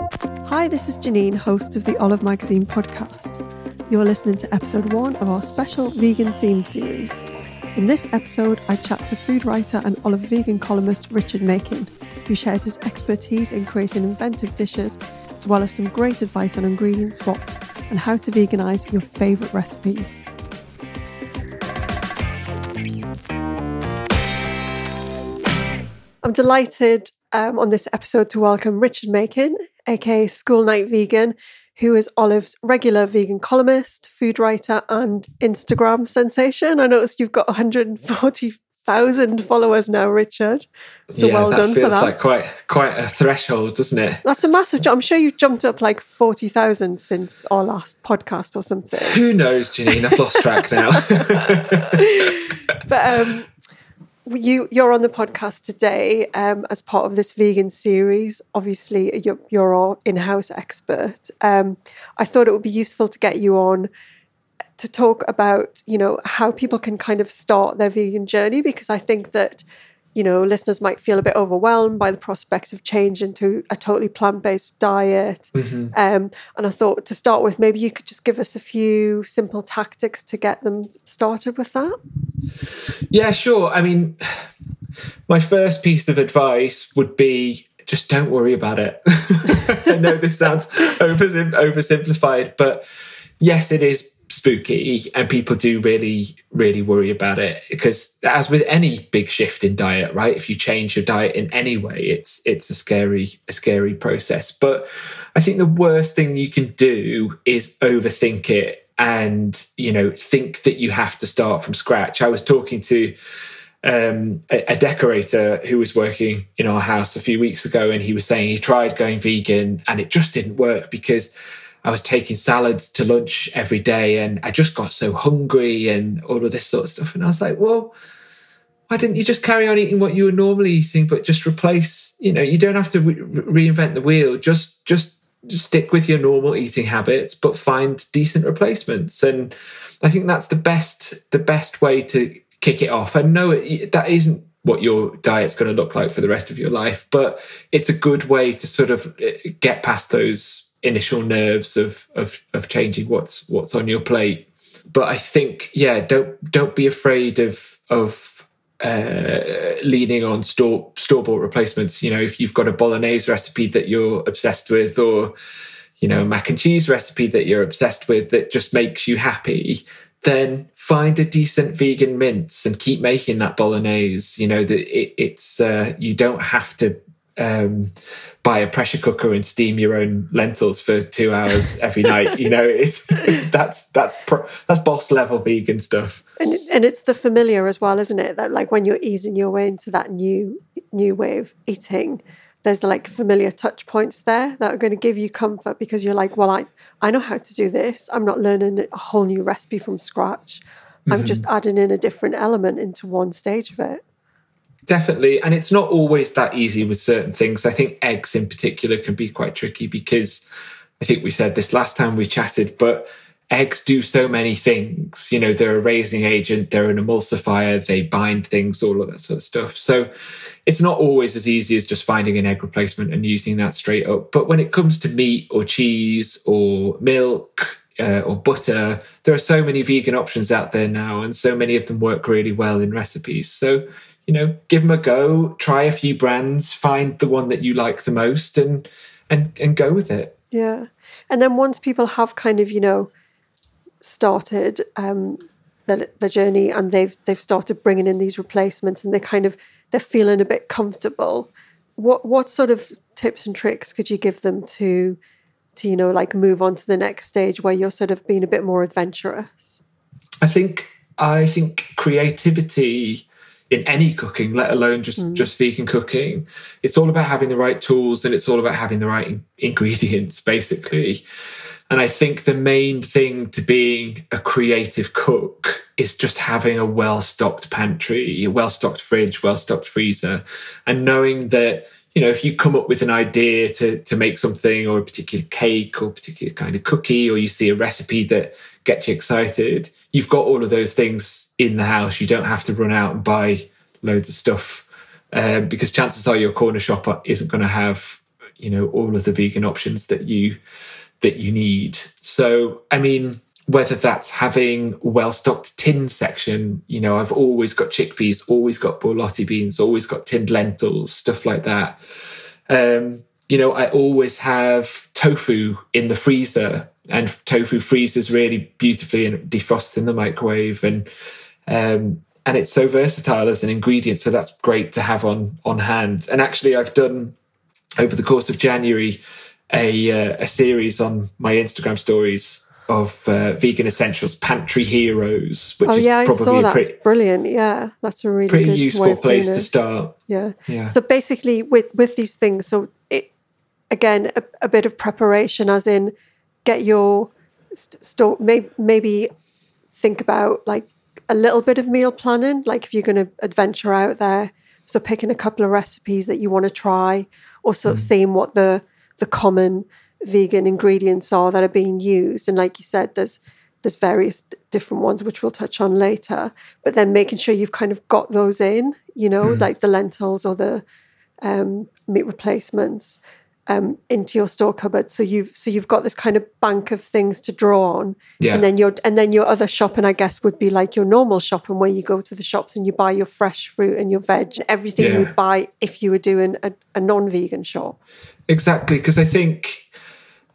Hi, this is Janine, host of the Olive Magazine podcast. You're listening to episode one of our special vegan theme series. In this episode, I chat to food writer and olive vegan columnist Richard Makin, who shares his expertise in creating inventive dishes, as well as some great advice on ingredient swaps and how to veganize your favourite recipes. I'm delighted um, on this episode to welcome Richard Makin, aka School Night Vegan, who is Olive's regular vegan columnist, food writer, and Instagram sensation. I noticed you've got 140,000 followers now, Richard. So yeah, well done for that. like quite quite a threshold, doesn't it? That's a massive jump. I'm sure you've jumped up like 40,000 since our last podcast or something. Who knows, Janine? I've lost track now. but um, you you're on the podcast today um, as part of this vegan series. Obviously, you're, you're our in-house expert. Um, I thought it would be useful to get you on to talk about you know how people can kind of start their vegan journey because I think that you know listeners might feel a bit overwhelmed by the prospect of change into a totally plant-based diet. Um, and I thought to start with, maybe you could just give us a few simple tactics to get them started with that. yeah, sure. I mean, my first piece of advice would be just don't worry about it. I know this sounds oversim- oversimplified, but yes, it is spooky and people do really really worry about it. Because as with any big shift in diet right if you change your diet in any way it's it's a scary a scary process. But i think the worst thing you can do is overthink it and you know think that you have to start from scratch. I was talking to um, a, a decorator who was working in our house a few weeks ago, and he was saying he tried going vegan and it just didn't work because I was taking salads to lunch every day and I just got so hungry and all of this sort of stuff. And I was like, well, why didn't you just carry on eating what you were normally eating, but just replace, you know, you don't have to re- reinvent the wheel. Just, just, just stick with your normal eating habits, but find decent replacements. And I think that's the best, the best way to kick it off. And no, it, that isn't what your diet's going to look like for the rest of your life, but it's a good way to sort of uh, get past those initial nerves of of of changing what's what's on your plate. But I think, yeah, don't don't be afraid of of uh, leaning on store store bought replacements. You know, if you've got a bolognese recipe that you're obsessed with, or you know, mac and cheese recipe that you're obsessed with that just makes you happy, then find a decent vegan mince and keep making that bolognese. You know that it, it's uh, you don't have to um, buy a pressure cooker and steam your own lentils for two hours every night. You know, it's that's that's pro, that's boss level vegan stuff. And and it's the familiar as well, isn't it? That like when you're easing your way into that new new way of eating, there's like familiar touch points there that are going to give you comfort because you're like, well, I I know how to do this. I'm not learning a whole new recipe from scratch. I'm just adding in a different element into one stage of it. Definitely. And it's not always that easy with certain things. I think eggs in particular can be quite tricky because I think we said this last time we chatted, but eggs do so many things. You know, they're a raising agent, they're an emulsifier, they bind things, all of that sort of stuff. So it's not always as easy as just finding an egg replacement and using that straight up. But when it comes to meat or cheese or milk, uh, or butter. There are so many vegan options out there now, and so many of them work really well in recipes. So, you know, give them a go, try a few brands, find the one that you like the most, and and and go with it. Yeah. And then once people have kind of, you know, started um, the, the journey and they've they've started bringing in these replacements and they kind of they're feeling a bit comfortable. What what sort of tips and tricks could you give them to to you know like move on to the next stage where you're sort of being a bit more adventurous? I think I think creativity in any cooking, let alone just mm. just vegan cooking. It's all about having the right tools and it's all about having the right ingredients, basically. And I think the main thing to being a creative cook is just having a well stocked pantry, a well stocked fridge, well stocked freezer, and knowing that you know, if you come up with an idea to to make something or a particular cake or a particular kind of cookie, or you see a recipe that gets you excited, you've got all of those things in the house. You don't have to run out and buy loads of stuff um, because chances are your corner shop isn't going to have you know all of the vegan options that you that you need. So, I mean, whether that's having well stocked tin section, you know, I've always got chickpeas, always got borlotti beans, always got tinned lentils, stuff like that. Um, you know, I always have tofu in the freezer, and tofu freezes really beautifully and defrosts in the microwave, and um, and it's so versatile as an ingredient. So that's great to have on on hand. And actually, I've done over the course of January a uh, a series on my Instagram stories of uh, vegan essentials pantry heroes which oh yeah is i saw that. pretty, brilliant. Yeah that's a really pretty useful place to start. Yeah. Yeah. So basically with with these things so it again a, a bit of preparation as in get your store maybe maybe think about like a little bit of meal planning like if you're going to adventure out there. So picking a couple of recipes that you want to try or sort of mm. seeing what the the common vegan ingredients are that are being used. And like you said, there's there's various different ones which we'll touch on later. But then making sure you've kind of got those in, you know, mm. like the lentils or the um, meat replacements um, into your store cupboard. So you've so you've got this kind of bank of things to draw on. Yeah. And then your and then your other shopping, I guess, would be like your normal shopping where you go to the shops and you buy your fresh fruit and your veg and everything yeah. you would buy if you were doing a, a non-vegan shop. Exactly, because I think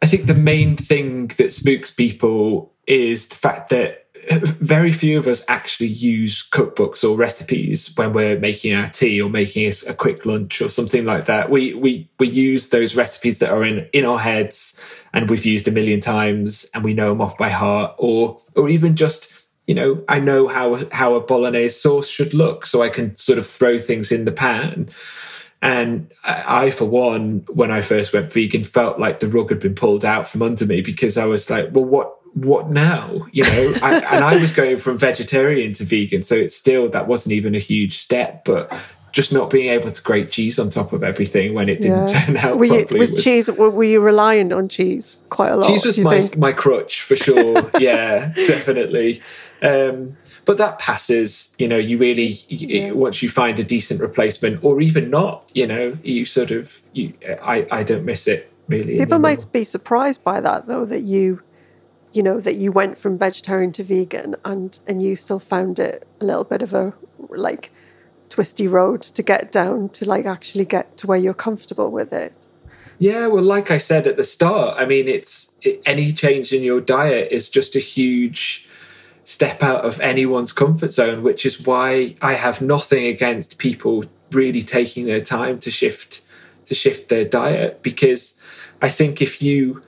I think the main thing that spooks people is the fact that very few of us actually use cookbooks or recipes when we're making our tea or making a, quick lunch or something like that. We we we use those recipes that are in in our heads and we've used a million times and we know them off by heart, or or even just you know I know how how a bolognese sauce should look, so I can sort of throw things in the pan. And I, for one, when I first went vegan, felt like the rug had been pulled out from under me because I was like, well, what what now? You know, I, and I was going from vegetarian to vegan, so it's still that wasn't even a huge step, but just not being able to grate cheese on top of everything when it didn't yeah. turn out were you, Was, was, cheese? Were you reliant on cheese quite a lot? Cheese was my my crutch for sure. yeah, definitely. Um, but that passes. You know, you really yeah. once you find a decent replacement, or even not, you know, you sort of you. I I don't miss it really. People anymore. might be surprised by that though that you you know that you went from vegetarian to vegan and and you still found it a little bit of a like twisty road to get down to like actually get to where you're comfortable with it yeah well like i said at the start i mean it's it, any change in your diet is just a huge step out of anyone's comfort zone which is why i have nothing against people really taking their time to shift to shift their diet because i think if you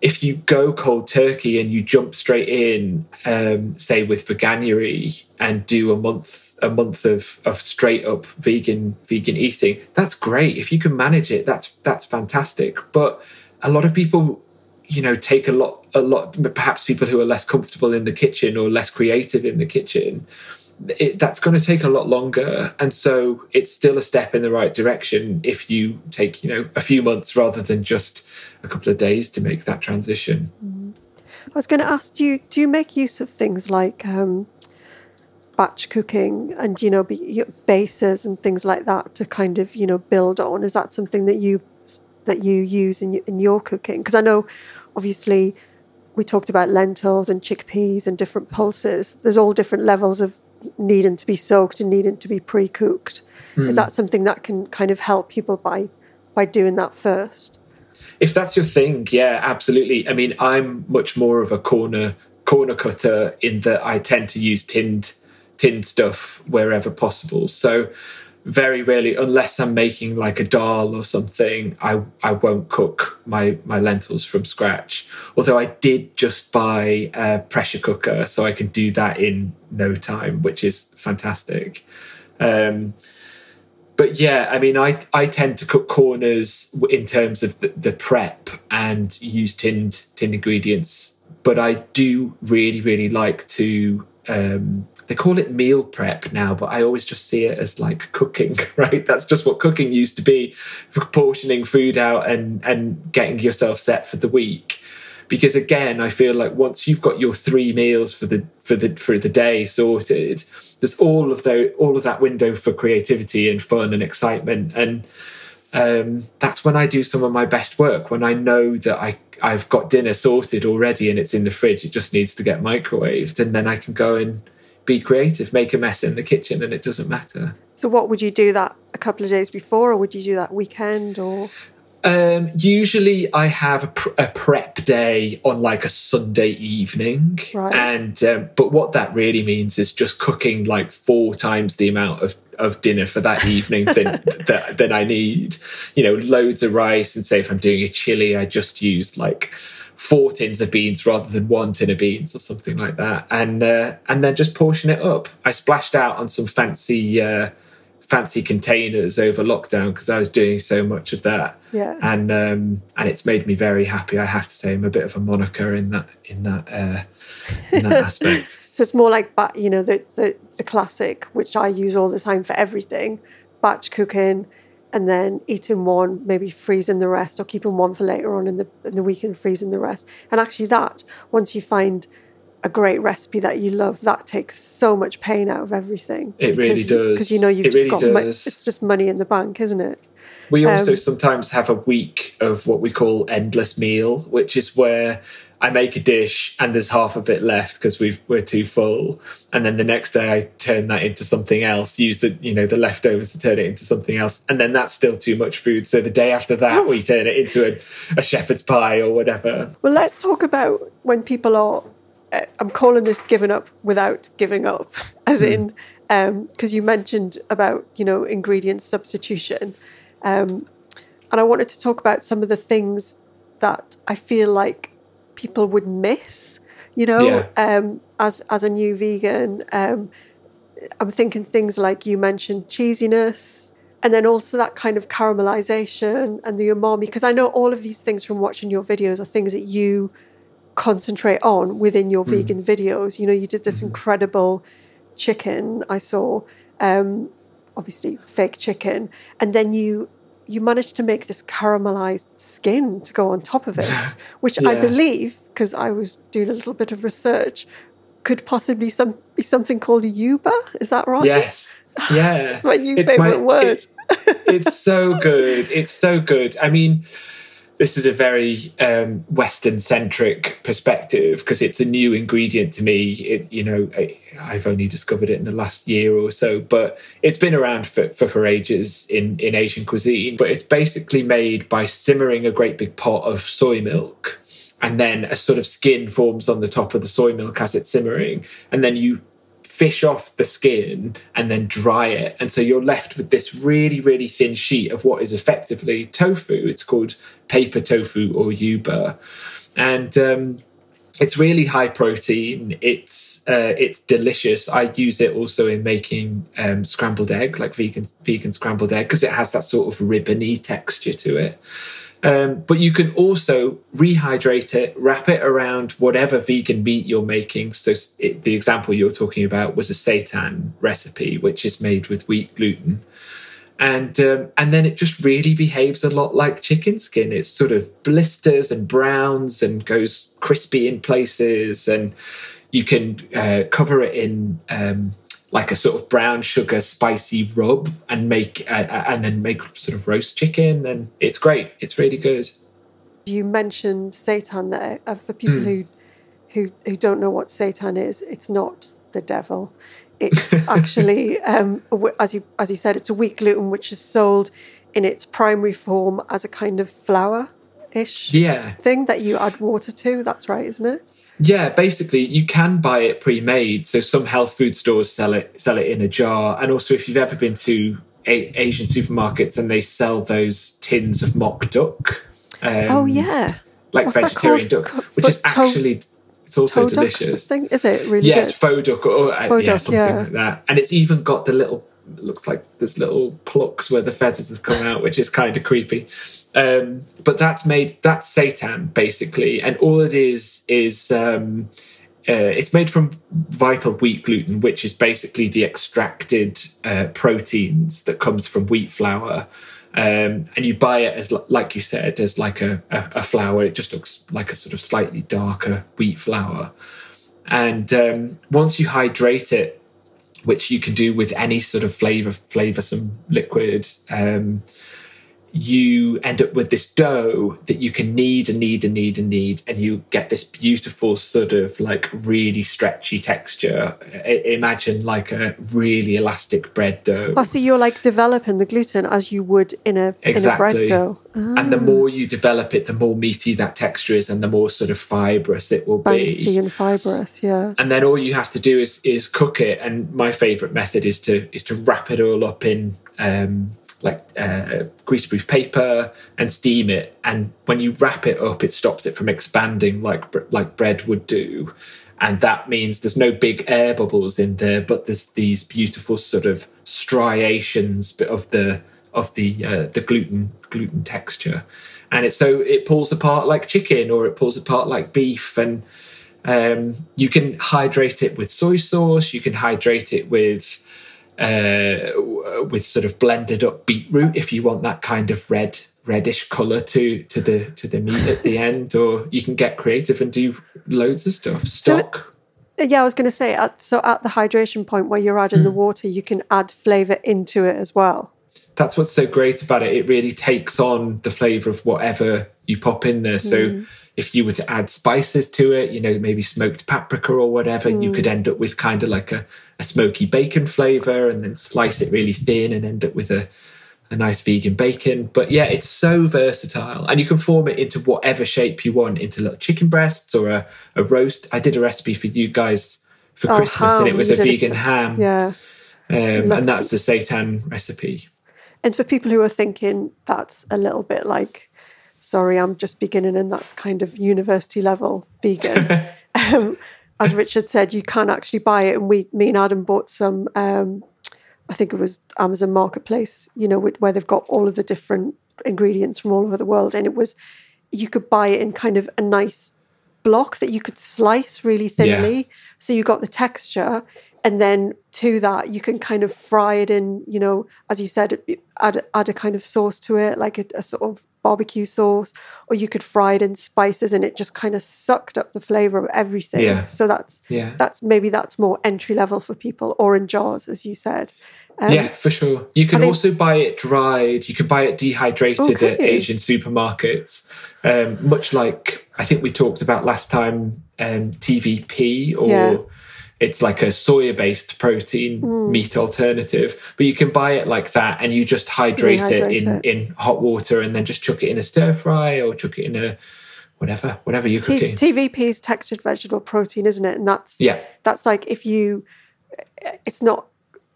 if you go cold turkey and you jump straight in, um, say with veganuary, and do a month a month of of straight up vegan vegan eating, that's great. If you can manage it, that's that's fantastic. But a lot of people, you know, take a lot a lot. Perhaps people who are less comfortable in the kitchen or less creative in the kitchen it, that's going to take a lot longer and so it's still a step in the right direction if you take you know a few months rather than just a couple of days to make that transition mm. i was going to ask do you do you make use of things like um, batch cooking and you know bases and things like that to kind of you know build on is that something that you that you use in, in your cooking because i know obviously we talked about lentils and chickpeas and different pulses there's all different levels of needing to be soaked and needing to be pre-cooked. Mm. Is hmm. that something that can kind of help people by by doing that first? If that's your thing, yeah, absolutely. I mean, I'm much more of a corner corner cutter in that I tend to use tinned tinned stuff wherever possible. So very rarely, unless I'm making like a dal or something, I I won't cook my my lentils from scratch. Although I did just buy a pressure cooker, so I can do that in no time, which is fantastic. Um, but yeah, I mean, I I tend to cook corners in terms of the, the prep and use tinned tinned ingredients. But I do really really like to. Um, they call it meal prep now, but I always just see it as like cooking, right? That's just what cooking used to be, portioning food out and and getting yourself set for the week. Because again i feel like once you've got your three meals for the for the for the day sorted there's all of the all of that window for creativity and fun and excitement. And um, that's when i do some of my best work when i know that i i've got dinner sorted already and it's in the fridge it just needs to get microwaved. And then i can go and be creative make a mess in the kitchen and it doesn't matter so what would you do that a couple of days before or would you do that weekend or um, usually, I have a, pr- a, prep day on like a Sunday evening, right. and um, but what that really means is just cooking like four times the amount of, of dinner for that evening than that than I need. You know, loads of rice, and say if I'm doing a chili, I just use like four tins of beans rather than one tin of beans or something like that, and uh, and then just portion it up. I splashed out on some fancy. Uh, fancy containers over lockdown because I was doing so much of that. Yeah. And um, and it's made me very happy. I have to say, I'm a bit of a Monica in that in that uh, in that aspect. So it's more like, but you know, the, the the classic, which I use all the time for everything, batch cooking, and then eating one, maybe freezing the rest, or keeping one for later on in the in the week and freezing the rest. And actually, that once you find a great recipe that you love, that takes so much pain out of everything. It really does. Because you know you've it just really got mo- it's just money in the bank, isn't it? We also Um, sometimes have a week of what we call endless meal, which is where I make a dish and there's half of it left because we've we're too full, and then the next day I turn that into something else. Use the you know the leftovers to turn it into something else, and then that's still too much food. So the day after that we turn it into a, a shepherd's pie or whatever. Well, let's talk about when people are. Uh, I'm calling this giving up without giving up, as in because you mentioned about you know ingredient substitution, um, and I wanted to talk about some of the things that I feel like people would miss. You know, Yeah. um, as as a new vegan, um, I'm thinking things like you mentioned cheesiness, and then also that kind of caramelization and the umami. Because I know all of these things from watching your videos are things that you concentrate on within your vegan videos. You know, you did this incredible chicken I saw, um, obviously fake chicken, and then you you managed to make this caramelized skin to go on top of it, which I believe, because I was doing a little bit of research, could possibly some be something called a yuba. Is that right? Yes, yeah, It's my new It's favorite word. it- it's so good. It's so good. I mean, this is a very um, Western centric perspective because it's a new ingredient to me. It, you know, I, I've only discovered it in the last year or so, but it's been around for, for, for ages in, in Asian cuisine. But it's basically made by simmering a great big pot of soy milk. And then a sort of skin forms on the top of the soy milk as it's simmering. And then you fish off the skin and then dry it. And so you're left with this really, really thin sheet of what is effectively tofu. It's called paper tofu or yuba. And um, it's really high protein. It's uh, it's delicious. I use it also in making um, scrambled egg, like vegan vegan scrambled egg, because it has that sort of ribbony texture to it. Um, but you can also rehydrate it, wrap it around whatever vegan meat you're making. So it, the example you're talking about was a seitan recipe, which is made with wheat gluten, and um, and then it just really behaves a lot like chicken skin. It sort of blisters and browns and goes crispy in places, and you can uh, cover it in. Um, like a sort of brown sugar spicy rub and make uh, and then make sort of roast chicken and it's great it's really good You mentioned seitan there. Uh, for people who, who who don't know what seitan is, it's not the devil. It's actually, um, as you as you said, it's a wheat gluten which is sold in its primary form as a kind of flour ish yeah thing that you add water to. That's right, isn't it? yeah basically you can buy it pre-made so some health food stores sell it sell it in a jar and also if you've ever been to a- asian supermarkets and they sell those tins of mock duck um, oh yeah, like What's vegetarian duck which is actually it's also delicious something. Is it really yes, good? faux duck or uh, Faux yeah, duck, something yeah. like that. And it's even got the little it looks like there's little plucks where the feathers have come out, which is kind of creepy. Um, but that's made that's seitan basically, and all it is is um, uh, it's made from vital wheat gluten, which is basically the extracted uh, proteins that comes from wheat flour. Um, and you buy it as, like you said, as like a, a, a, flour. It just looks like a sort of slightly darker wheat flour. And um, once you hydrate it, which you can do with any sort of flavor, flavorsome liquid, um, you end up with this dough that you can knead and knead and knead and knead, and you get this beautiful sort of like really stretchy texture. I- imagine like a really elastic bread dough. Oh, so you're like developing the gluten as you would in a exactly. in a bread dough. Ah. And the ah. more you develop it, the more meaty that texture is, and the more sort of fibrous it will be. Bouncy and fibrous, yeah. And then all you have to do is is cook it. And my favourite method is to is to wrap it all up in. Um, like uh, greaseproof paper and steam it. And when you wrap it up, it stops it from expanding like like bread would do. And that means there's no big air bubbles in there, but there's these beautiful sort of striations of the of the uh, the gluten gluten texture, and it's so it pulls apart like chicken or it pulls apart like beef, and um, you can hydrate it with soy sauce. You can hydrate it with uh, with sort of blended up beetroot if you want that kind of red reddish color to to the to the meat at the end or you can get creative and do loads of stuff stock so, yeah i was going to say at, so at the hydration point where you're adding mm. the hmm. water you can add flavor into it as well that's what's so great about it it really takes on the flavor of whatever you pop in there so mm. if you were to add spices to it you know maybe smoked paprika or whatever mm. you could end up with kind of like a a smoky bacon flavor and then slice it really thin and end up with a, a nice vegan bacon. But yeah, it's so versatile and you can form it into whatever shape you want into little chicken breasts or a, a roast. I did a recipe for you guys for oh, Christmas ham. and it was a vegan a, ham. Yeah. Um, and that's the seitan recipe. And for people who are thinking that's a little bit like, sorry, I'm just beginning and that's kind of university level vegan. um, as Richard said, you can actually buy it. And we, me and Adam bought some. Um, I think it was Amazon Marketplace. You know, where they've got all of the different ingredients from all over the world, and it was you could buy it in kind of a nice block that you could slice really thinly, yeah. so you got the texture. And then to that, you can kind of fry it in, you know, as you said, add add a kind of sauce to it, like a, a sort of barbecue sauce, or you could fry it in spices, and it just kind of sucked up the flavor of everything. Yeah. So that's yeah. that's maybe that's more entry level for people, or in jars, as you said. Um, yeah, for sure. You can think, also buy it dried. You can buy it dehydrated at Asian supermarkets. Um, much like I think we talked about last time, um, TVP or. Yeah it's like a soya based protein mm. meat alternative but you can buy it like that and you just hydrate, it in it. in hot water and then just chuck it in a stir fry or chuck it in a whatever whatever you're T- cooking tvp is textured vegetable protein isn't it and that's yeah that's like if you it's not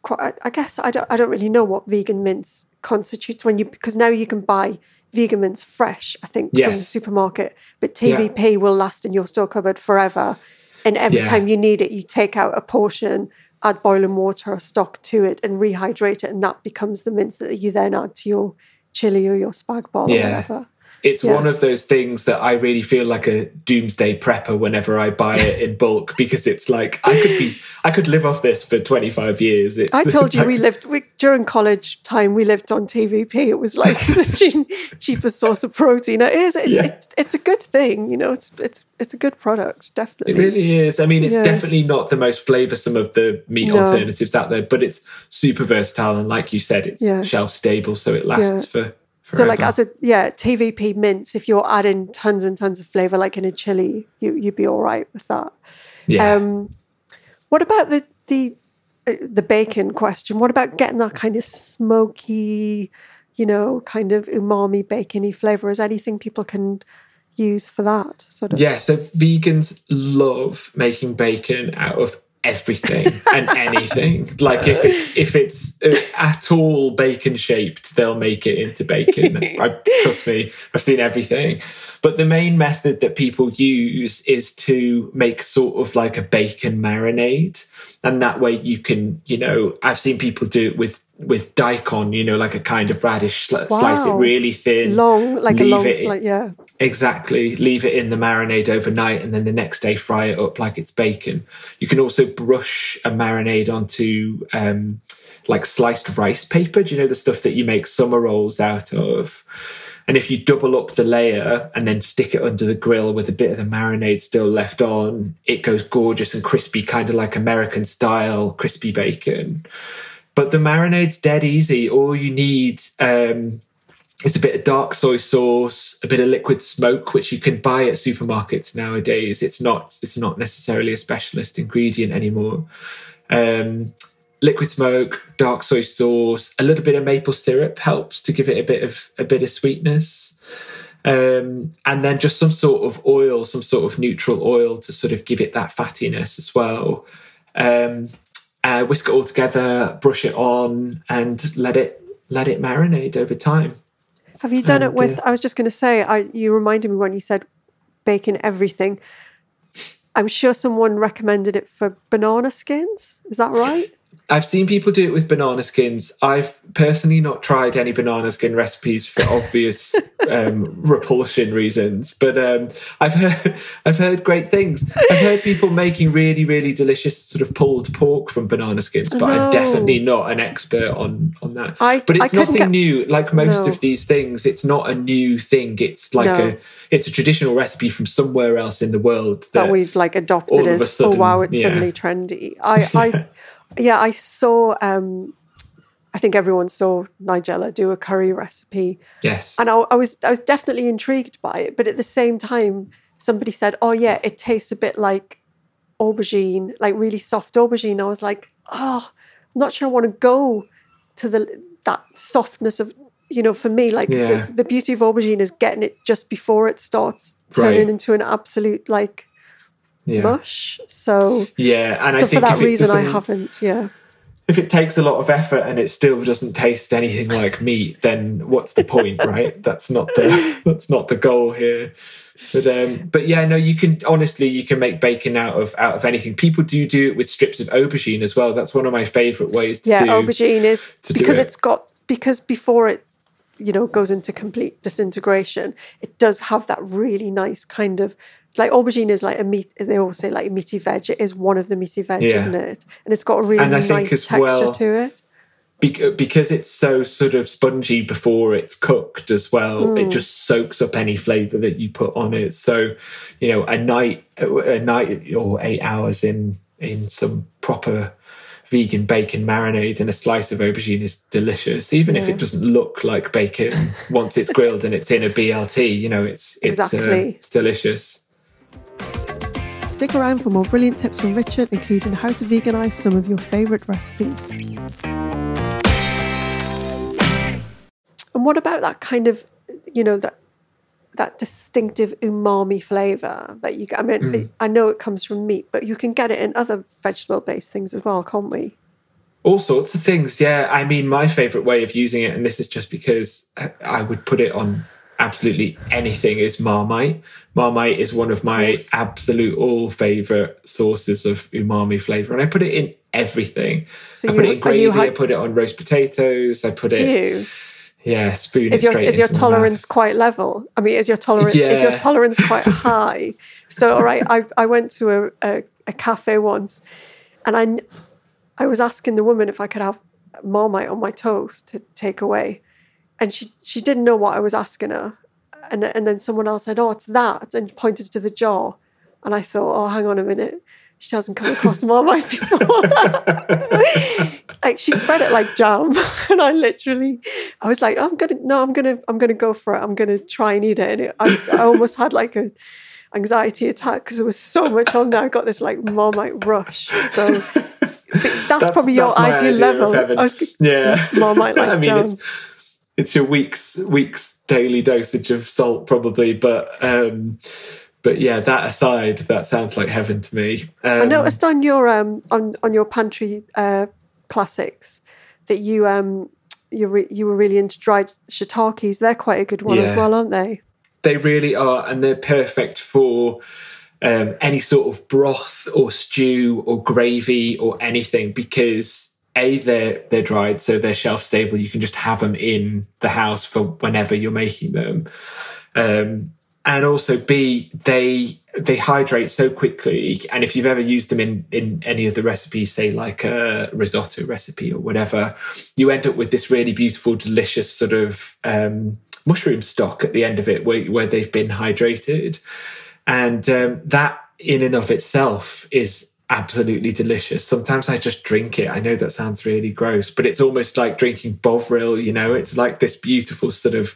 quite i guess i don't i don't really know what vegan mince constitutes when you because now you can buy vegan mince fresh i think yes. from the supermarket but tvp yeah. will last in your store cupboard forever and every yeah. time you need it, you take out a portion, add boiling water or stock to it, and rehydrate it, and that becomes the mince that you then add to your chili or your spag bol yeah. or whatever it's yeah. one of those things that I really feel like a doomsday prepper whenever I buy it in bulk because it's like I could be I could live off this for 25 years. It's, I told you like, we lived we, during college time we lived on TVP. It was like the cheapest source of protein. It is it, yeah. it's it's a good thing, you know. It's it's it's a good product, definitely. It really is. I mean, it's yeah. definitely not the most flavorsome of the meat no. alternatives out there, but it's super versatile and like you said, it's shelf stable so it lasts for so like as a yeah TVP mince, if you're adding tons and tons of flavor, like in a chili, you you'd be all right with that. Yeah. Um, what about the the uh, the bacon question? What about getting that kind of smoky, you know, kind of umami bacony flavor? Is anything people can use for that sort of? Yeah. So vegans love making bacon out of everything and anything. Like if it's if it's uh, at all bacon shaped, they'll make it into bacon. I, trust me, I've seen everything. But the main method that people use is to make sort of like a bacon marinade, and that way you can, you know, I've seen people do it with with daikon, you know, like a kind of radish, slice it really thin, long, like a long slice, yeah. Exactly. Leave it in the marinade overnight and then the next day fry it up like it's bacon. You can also brush a marinade onto um, like sliced rice paper. Do you know the stuff that you make summer rolls out of? And if you double up the layer and then stick it under the grill with a bit of the marinade still left on, it goes gorgeous and crispy, kind of like American style crispy bacon. But the marinade's dead easy. All you need um, is a bit of dark soy sauce, a bit of liquid smoke, which you can buy at supermarkets nowadays. It's not it's not necessarily a specialist ingredient anymore. Um, liquid smoke, dark soy sauce, a little bit of maple syrup helps to give it a bit of a bit of sweetness. Um, and then just some sort of oil, some sort of neutral oil to sort of give it that fattiness as well. Um, uh, whisk it all together, brush it on, and let it let it marinate over time. Have you done it with? Uh, I was just going to say, I, you reminded me when you said bacon everything. I'm sure someone recommended it for banana skins. Is that right? I've seen people do it with banana skins. I've personally not tried any banana skin recipes for obvious um, repulsion reasons, but um, I've heard I've heard great things. I've heard people making really really delicious sort of pulled pork from banana skins, but no. I'm definitely not an expert on on that. I, but it's nothing get... new. Like most no. of these things, it's not a new thing. It's like no. a it's a traditional recipe from somewhere else in the world that, that we've like adopted as sudden, oh wow, it's yeah. suddenly trendy. I I yeah, I saw. Um, I think everyone saw Nigella do a curry recipe. Yes, and I, I, was I was definitely intrigued by it, but at the same time, somebody said, "Oh yeah, it tastes a bit like aubergine, like really soft aubergine." I was like, "Oh, I'm not sure I want to go to the that softness of." You know, for me, like yeah. the, the beauty of aubergine is getting it just before it starts turning right. into an absolute like yeah. mush. So yeah, and so for that reason, I haven't. Yeah. If it takes a lot of effort and it still doesn't taste anything like meat, then what's the point, right? That's not the that's not the goal here. But um, but yeah, no, you can honestly you can make bacon out of out of anything. People do do it with strips of aubergine as well. That's one of my favourite ways to yeah, do. aubergine is because it. it's got because before it you know goes into complete disintegration, it does have that really nice kind of like aubergine is like a meat they all say like a meaty veg it is one of the meaty veg yeah. isn't it and it's got a really nice texture well, to it because it's so sort of spongy before it's cooked as well mm. it just soaks up any flavor that you put on it so you know a night a night or eight hours in in some proper vegan bacon marinade and a slice of aubergine is delicious even yeah. if it doesn't look like bacon once it's grilled and it's in a blt you know it's it's uh, exactly. uh, it's delicious Stick around for more brilliant tips from Richard, including how to veganize some of your favourite recipes. And what about that kind of, you know, that that distinctive umami flavor that you get? I mean, mm. I know it comes from meat, but you can get it in other vegetable-based things as well, can't we? All sorts of things, yeah. I mean, my favorite way of using it, and this is just because I would put it on absolutely anything is Marmite. Marmite is one of my of absolute all favorite sources of umami flavor, and I put it in everything. So I put you, it in gravy. I put it on roast potatoes. I put it. You? Yeah, spoon is your is your tolerance quite level? I mean, is your tolerance yeah. is your tolerance quite high? So, all right, I I went to a, a, a cafe once, and I I was asking the woman if I could have Marmite on my toast to take away, and she she didn't know what I was asking her, and and then someone else said, "Oh, it's that," and pointed to the jar, and I thought, "Oh, hang on a minute." She hasn't come across Marmite before. like she spread it like jam, and I literally, I was like, "I'm gonna, no, I'm gonna, I'm gonna go for it. I'm gonna try and eat it." And it, I, I almost had like a anxiety attack because there was so much on there. I got this like Marmite rush. So that's, that's probably that's your ideal level. I was, yeah, Marmite like I mean, jam it's your week's week's daily dosage of salt probably but um but yeah, that aside, that sounds like heaven to me. Um, I noticed on your um on on your pantry uh, classics that you um you re- you were really into dried shiitakes. They're quite a good one yeah, as well, aren't they? They really are, and they're perfect for um, any sort of broth or stew or gravy or anything because a they're they're dried, so they're shelf stable. You can just have them in the house for whenever you're making them. Um, and also b they they hydrate so quickly and if you've ever used them in in any of the recipes say like a risotto recipe or whatever you end up with this really beautiful delicious sort of um, mushroom stock at the end of it where, where they've been hydrated and um, that in and of itself is absolutely delicious. Sometimes I just drink it. I know that sounds really gross, but it's almost like drinking Bovril, you know, it's like this beautiful sort of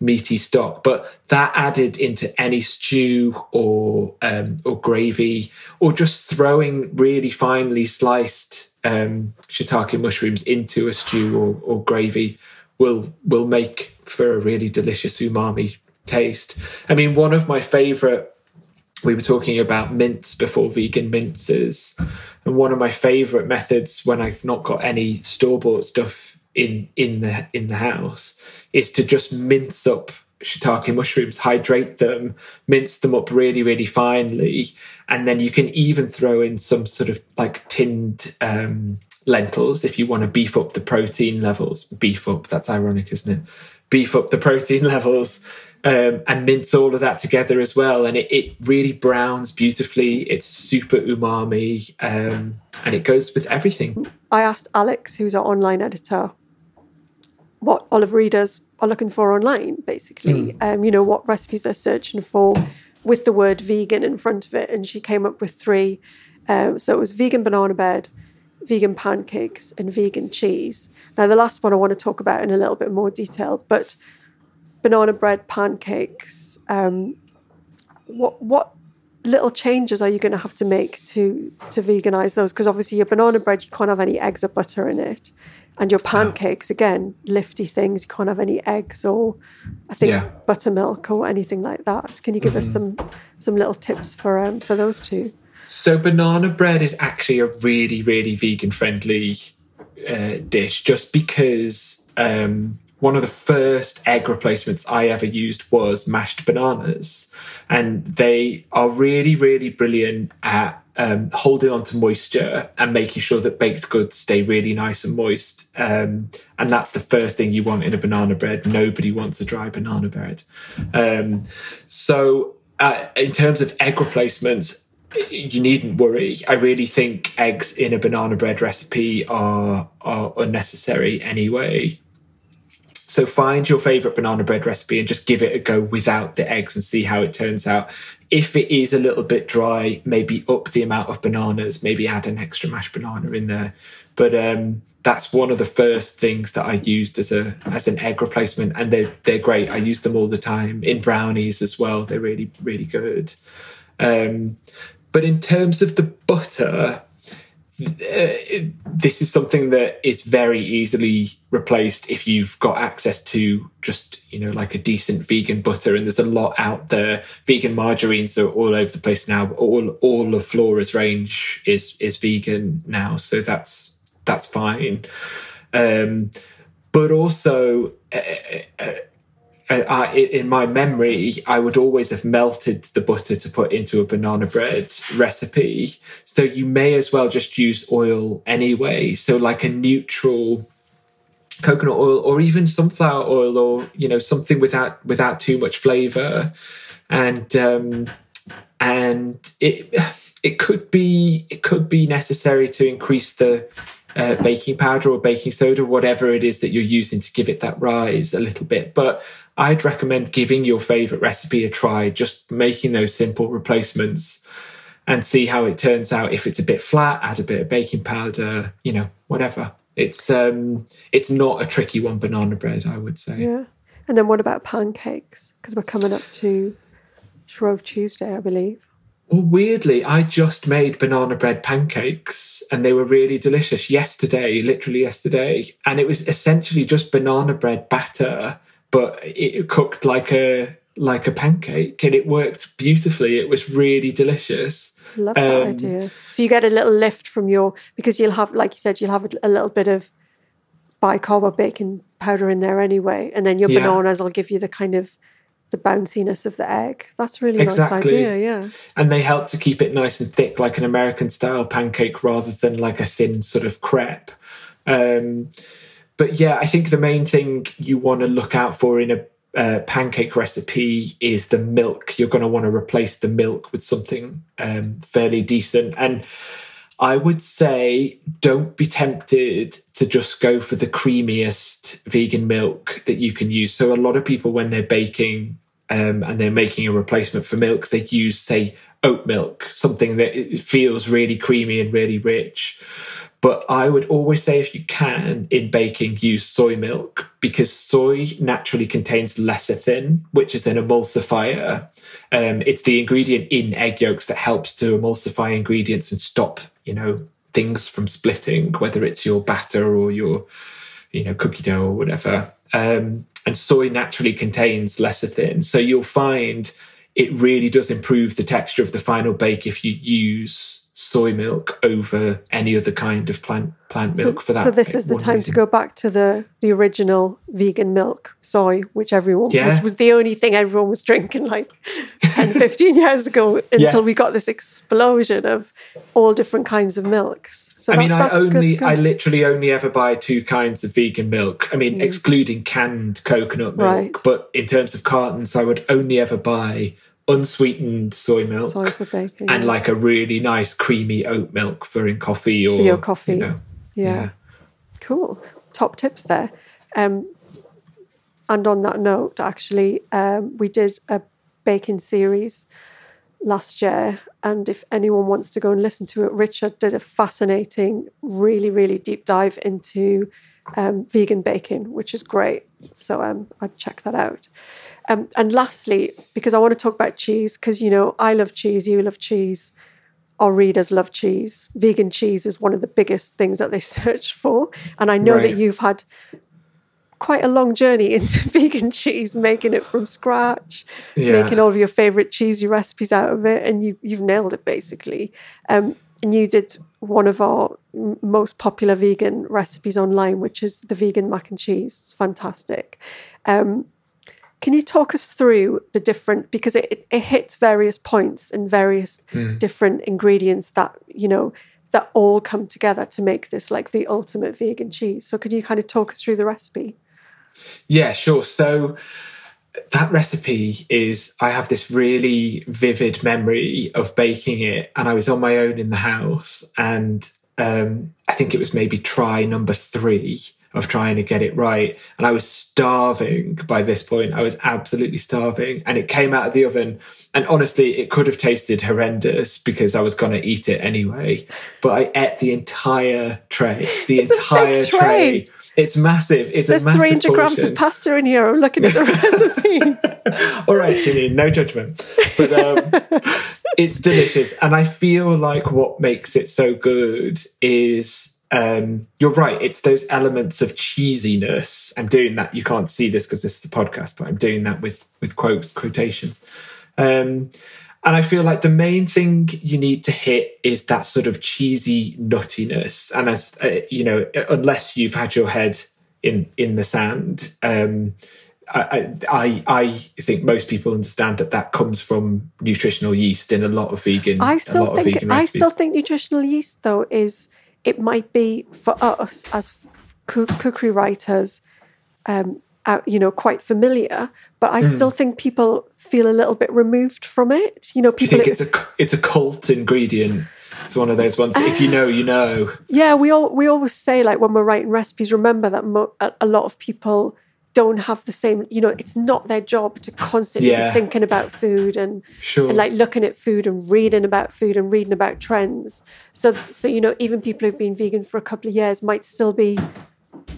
meaty stock, but that added into any stew or um, or gravy, or just throwing really finely sliced um, shiitake mushrooms into a stew or, or gravy will will make for a really delicious umami taste. I mean, one of my favorite. We were talking about mince before vegan minces, and one of my favorite methods when I've not got any store bought stuff in in the in the house is to just mince up shiitake mushrooms, hydrate them, mince them up really, really finely, and then you can even throw in some sort of like tinned um, lentils if you want to beef up the protein levels. Beef up, that's ironic, isn't it? Beef up the protein levels. Um, and mince all of that together as well. And it, it really browns beautifully. It's super umami um, and it goes with everything. I asked Alex, who's our online editor, what Olive readers are looking for online, basically. Mm. Um, you know, what recipes they're searching for with the word vegan in front of it. And she came up with three. Um, so it was vegan banana bread, vegan pancakes, and vegan cheese. Now, the last one I want to talk about in a little bit more detail, but banana bread pancakes, um, what, what little changes are you going to have to make to to veganize those because obviously your banana bread you can't have any eggs or butter in it and your pancakes, again, lifty things. You can't have any eggs or I think yeah. buttermilk or anything like that. Can you give mm-hmm. us some some little tips for um, for those two? So banana bread is actually a really really vegan friendly uh, dish, just because um, one of the first egg replacements I ever used was mashed bananas, and they are really really brilliant at um, holding on to moisture and making sure that baked goods stay really nice and moist. Um, and that's the first thing you want in a banana bread. Nobody wants a dry banana bread. Um, so, uh, in terms of egg replacements, you needn't worry. I really think eggs in a banana bread recipe are are unnecessary anyway. So find your favorite banana bread recipe and just give it a go without the eggs and see how it turns out. If it is a little bit dry, maybe up the amount of bananas, maybe add an extra mashed banana in there. But um, that's one of the first things that I used as a as an egg replacement, and they're they're great. I use them all the time in brownies as well. They're really really good. Um, but in terms of the butter, this is something that is very easily replaced if you've got access to just you know like a decent vegan butter and there's a lot out there. Vegan margarines are all over the place now. All all of Flora's range is is vegan now so that's that's fine. Um, but also uh, uh, I, in my memory, I would always have melted the butter to put into a banana bread recipe. So you may as well just use oil anyway. So like a neutral coconut oil or even sunflower oil or, you know, something without, without too much flavor. And, um, and it, it could be, it could be necessary to increase the, uh, baking powder or baking soda, whatever it is that you're using to give it that rise a little bit. But I'd recommend giving your favorite recipe a try, just making those simple replacements and see how it turns out. If it's a bit flat, add a bit of baking powder, you know, whatever. It's um it's not a tricky one, banana bread, I would say. Yeah. And then what about pancakes? Because we're coming up to Shrove Tuesday, I believe. Well, weirdly, I just made banana bread pancakes and they were really delicious yesterday, literally yesterday. And it was essentially just banana bread batter but it cooked like a like a pancake and it worked beautifully. It was really delicious. Love that Um, idea. So you get a little lift from your because you'll have, like you said, you'll have a, a little bit of bicarb or baking powder in there anyway, and then your Yeah. bananas will give you the kind of the bounciness of the egg. That's a really Exactly. nice idea. Yeah. And they help to keep it nice and thick, like an American style pancake rather than like a thin sort of crepe. Um, but yeah, I think the main thing you want to look out for in a uh, pancake recipe is the milk. You're going to want to replace the milk with something um, fairly decent. And I would say don't be tempted to just go for the creamiest vegan milk that you can use. So, a lot of people, when they're baking um, and they're making a replacement for milk, they use, say, oat milk, something that feels really creamy and really rich. But I would always say, if you can, in baking, use soy milk because soy naturally contains lecithin, which is an emulsifier. Um, it's the ingredient in egg yolks that helps to emulsify ingredients and stop, you know, things from splitting, whether it's your batter or your, you know, cookie dough or whatever. Um, and soy naturally contains lecithin, so you'll find it really does improve the texture of the final bake if you use soy milk over any other kind of plant plant milk so, for that. so this is the time to go back to the the original vegan milk soy which everyone Yeah. which was the only thing everyone was drinking like 10 15 years ago until Yes. we got this explosion of all different kinds of milks so I mean, that- I that's good only. I literally only ever buy two kinds of vegan milk. I mean, excluding canned coconut milk, Mm. Right. but in terms of cartons, I would only ever buy unsweetened soy milk soy for baking and yeah. like a really nice creamy oat milk for in coffee or for your coffee You know, yeah. yeah. cool top tips there um and on that note actually um we did a baking series last year and if anyone wants to go and listen to it richard did a fascinating really really deep dive into um, vegan baking which is great so um, i'd check that out um, and lastly because i want to talk about cheese because you know i love cheese you love cheese our readers love cheese. Vegan cheese is one of the biggest things that they search for. And I know Right. that you've had quite a long journey into vegan cheese, making it from scratch, Yeah. making all of your favorite cheesy recipes out of it, and you, you've nailed it basically. Um, and you did one of our most popular vegan recipes online, which is the vegan mac and cheese. It's fantastic. Um, can you talk us through the different because it, it, it hits various points and various different ingredients that you know that all come together to make this like the ultimate vegan cheese so can you kind of talk us through the recipe Yeah, sure. So that recipe is I have this really vivid memory of baking it and I was on my own in the house and um I think it was maybe try number 3 of trying to get it right and I was starving by this point. I was absolutely starving and it came out of the oven and honestly it could have tasted horrendous because I was going to eat it anyway, but I ate the entire tray. The It's a big entire tray. tray. It's massive. It's there's a massive 300 grams of pasta in here i'm looking at the recipe All right, Janine, no judgment. But um, it's delicious. And I feel like what makes it so good is um, you're right, it's those elements of cheesiness. I'm doing that. You can't see this because this is a podcast, but I'm doing that with with quote quotations. Um, and I feel like the main thing you need to hit is that sort of cheesy nuttiness. And as uh, you know, unless you've had your head in in the sand, um, I, I I think most people understand that that comes from nutritional yeast in a lot of vegan. I still lot of think vegan i still think nutritional yeast though is it might be for us as cookery writers um out, you know quite familiar but Hmm. i still think people feel a little bit removed from it you know Do you people think it's a it's a cult ingredient? It's one of those ones. That if you know, you know. Yeah, we all we always say like when we're writing recipes, remember that mo- a, a lot of people don't have the same. You know, it's not their job to constantly Yeah. be thinking about food and Sure. and like looking at food and reading about food and reading about trends. So so you know, even people who've been vegan for a couple of years might still be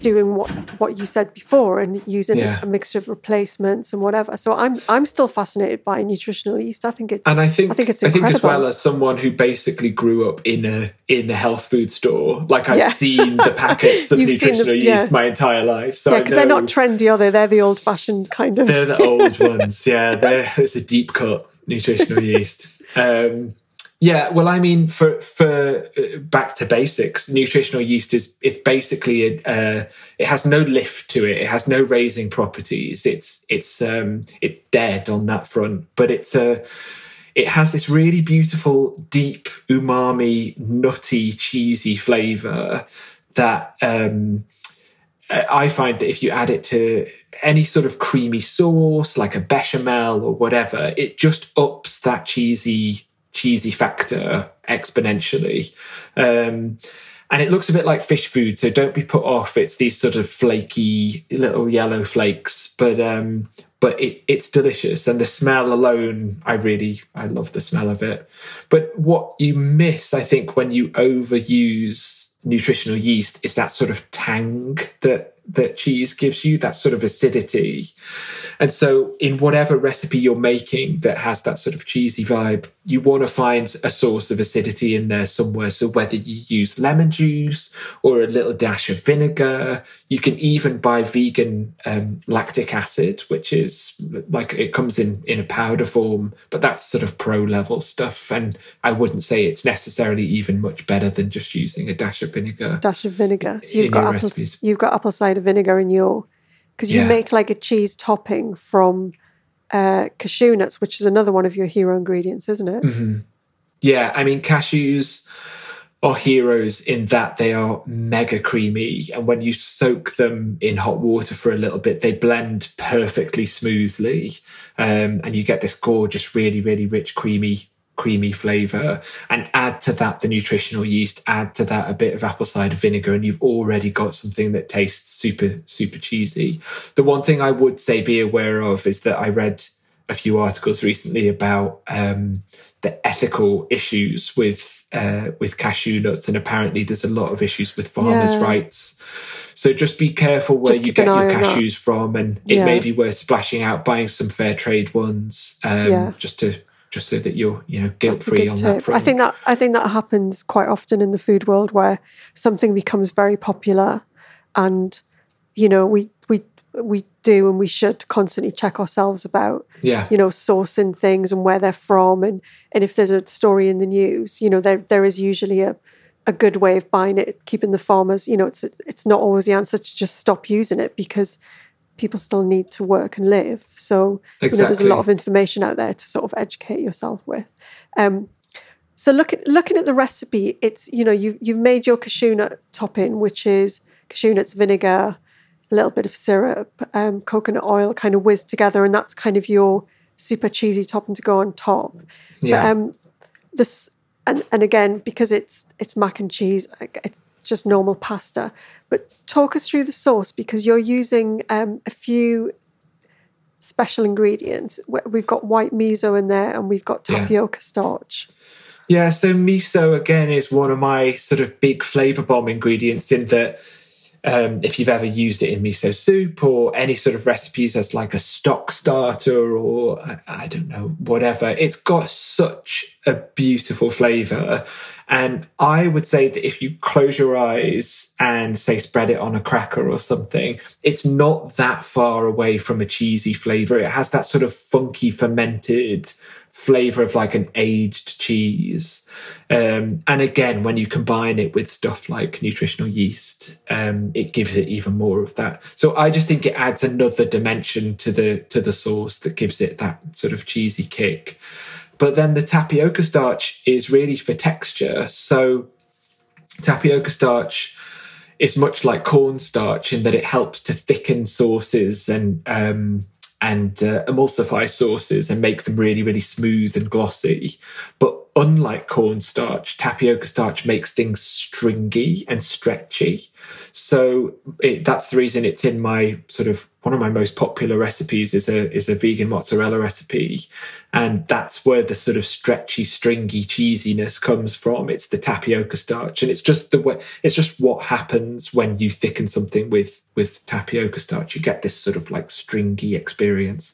doing what what you said before and using Yeah. a, mixture of replacements and whatever. So I'm I'm still fascinated by nutritional yeast. I think it's And I think I think it's I think as well as someone who basically grew up in a in a health food store, like I've Yeah. seen the packets of nutritional them, yeast my entire life. So yeah, because they're not trendy, are they? They're the old fashioned kind of. they're the old ones. Yeah, it's a deep cut nutritional yeast. Um, yeah, well, I mean, for for uh, back to basics, nutritional yeast is it's basically a, uh, it has no lift to it. It has no raising properties. It's it's um, it's dead on that front, but it's a it has this really beautiful, deep umami, nutty, cheesy flavor that um, I find that if you add it to any sort of creamy sauce, like a bechamel or whatever, it just ups that cheesy cheesy factor exponentially. Um, and it looks a bit like fish food, so don't be put off. It's these sort of flaky little yellow flakes, but um, but it, it's delicious, and the smell alone, I really I love the smell of it. But what you miss, I think, when you overuse nutritional yeast is that sort of tang that that cheese gives you, that sort of acidity. And so, in whatever recipe you're making that has that sort of cheesy vibe, you want to find a source of acidity in there somewhere. So, whether you use lemon juice or a little dash of vinegar, you can even buy vegan um, lactic acid, which is like it comes in in a powder form, but that's sort of pro level stuff. And I wouldn't say it's necessarily even much better than just using a dash of vinegar. dash of vinegar. So you've got apple, you've got apple cider vinegar in your because you Yeah. make like a cheese topping from uh, cashew nuts, which is another one of your hero ingredients, isn't it? hmm Yeah, I mean, cashews are heroes in that they are mega creamy. And when you soak them in hot water for a little bit, they blend perfectly smoothly. Um, and you get this gorgeous, really, really rich, creamy, creamy flavor. And add to that the nutritional yeast, add to that a bit of apple cider vinegar, and you've already got something that tastes super, super cheesy. The one thing I would say be aware of is that I read a few articles recently about um, the ethical issues with uh, with cashew nuts, and apparently there's a lot of issues with farmers' Yeah. rights. So just be careful where Just you get your eye on that. cashews from, and it Yeah. may be worth splashing out buying some fair trade ones, um, Yeah. just to just so that you're you know guilt free on that tip. front. I think that I think that happens quite often in the food world where something becomes very popular, and you know we we we do and we should constantly check ourselves about yeah, you know sourcing things and where they're from and and if there's a story in the news you know there there is usually a a good way of buying it keeping the farmers you know it's it's not always the answer to just stop using it because people still need to work and live so you know there's a lot of information out there to sort of educate yourself with um so look at, looking at the recipe it's you know you you've made your cashew nut topping which is cashew nuts vinegar a little bit of syrup, um, coconut oil kind of whizzed together, and that's kind of your super cheesy topping to go on top. yeah. But um, this and and again because it's it's mac and cheese, just normal pasta. But talk us through the sauce because you're using um, a few special ingredients. We- We've got white miso in there, and we've got Yeah. tapioca starch. Yeah, so miso again is one of my sort of big flavor bomb ingredients in that um, if you've ever used it in miso soup or any sort of recipes as like a stock starter or I, I don't know, whatever, it's got such a beautiful flavor. And I would say that if you close your eyes and say spread it on a cracker or something, it's not that far away from a cheesy flavor. It has that sort of funky fermented flavor of like an aged cheese. Um, and again, when you combine it with stuff like nutritional yeast, um, it gives it even more of that. So I just think it adds another dimension to the to the sauce that gives it that sort of cheesy kick. But then the tapioca starch is really for texture. So tapioca starch is much like cornstarch in that it helps to thicken sauces and um, and uh, emulsify sauces and make them really really smooth and glossy. But unlike cornstarch, tapioca starch makes things stringy and stretchy. So it, that's the reason it's in my sort of one of my most popular recipes is a is a vegan mozzarella recipe, and that's where the sort of stretchy, stringy cheesiness comes from. It's the tapioca starch, and it's just the way it's just what happens when you thicken something with with tapioca starch. You get this sort of like stringy experience.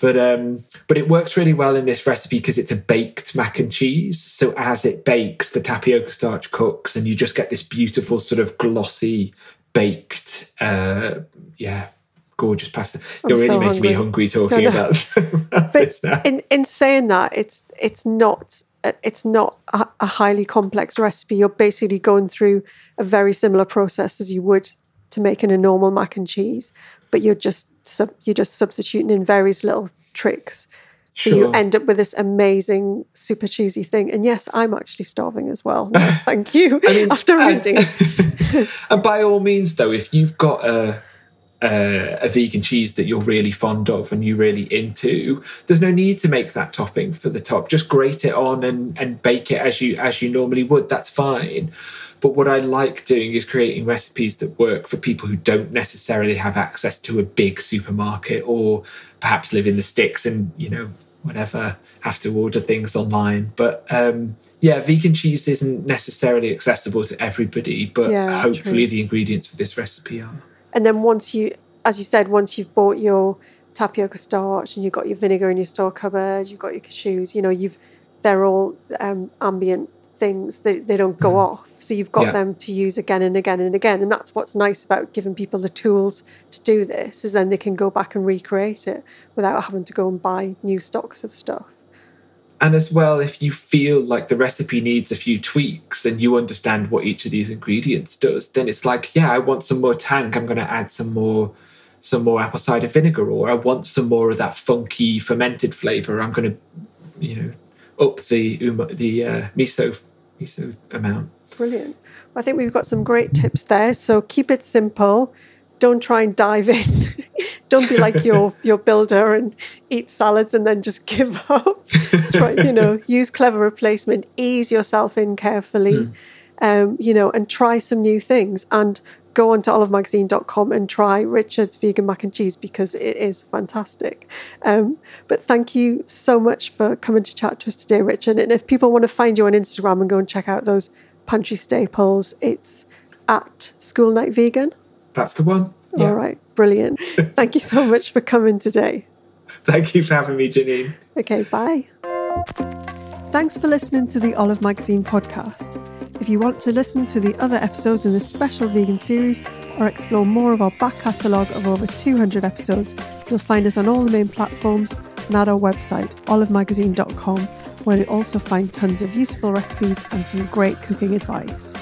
But um, but it works really well in this recipe because it's a baked mac and cheese. So as it bakes, the tapioca starch cooks, and you just get this beautiful sort of glossy baked, uh, yeah, gorgeous pasta. I'm You're really so making hungry. me hungry talking about, about now. In in saying that, it's it's not it's not a, a highly complex recipe. You're basically going through a very similar process as you would to making a normal mac and cheese, but you're just sub, you're just substituting in various little tricks. So sure. you end up with this amazing, super cheesy thing. And yes, I'm actually starving as well. No, thank you. I mean, after reading. And, and by all means, though, if you've got a uh, a vegan cheese that you're really fond of and you're really into, there's no need to make that topping for the top. Just grate it on and, and bake it as you as you normally would. That's fine. But what I like doing is creating recipes that work for people who don't necessarily have access to a big supermarket or perhaps live in the sticks and you know whatever have to order things online. But um, yeah, vegan cheese isn't necessarily accessible to everybody, but yeah, hopefully true. the ingredients for this recipe are. And then once you, as you said, once you've bought your tapioca starch and you've got your vinegar in your store cupboard, you've got your cashews, you know, you've they're all um, ambient things. They, they don't go mm. off. So you've got yeah. them to use again and again and again. And that's what's nice about giving people the tools to do this is then they can go back and recreate it without having to go and buy new stocks of stuff. And as well, if you feel like the recipe needs a few tweaks and you understand what each of these ingredients does, then it's like, yeah, I want some more tang. I'm going to add some more, some more apple cider vinegar, or I want some more of that funky fermented flavor. I'm going to, you know, up the um, the uh, miso miso amount. Brilliant. I think we've got some great tips there. So keep it simple. Don't try and dive in. Don't be like your your builder and eat salads and then just give up. Try, you know, use clever replacement. Ease yourself in carefully. Mm. Um, you know, and try some new things. And go on to olivemagazine.com and try Richard's vegan mac and cheese because it is fantastic. Um, but thank you so much for coming to chat to us today, Richard. And if people want to find you on Instagram and go and check out those pantry staples, it's at School Night Vegan. That's the one. Yeah. All right, brilliant. Thank you so much for coming today. Thank you for having me, Janine. Okay, bye. Thanks for listening to the Olive Magazine podcast. If you want to listen to the other episodes in this special vegan series or explore more of our back catalogue of over 200 episodes, you'll find us on all the main platforms and at our website, olivemagazine.com, where you'll also find tons of useful recipes and some great cooking advice.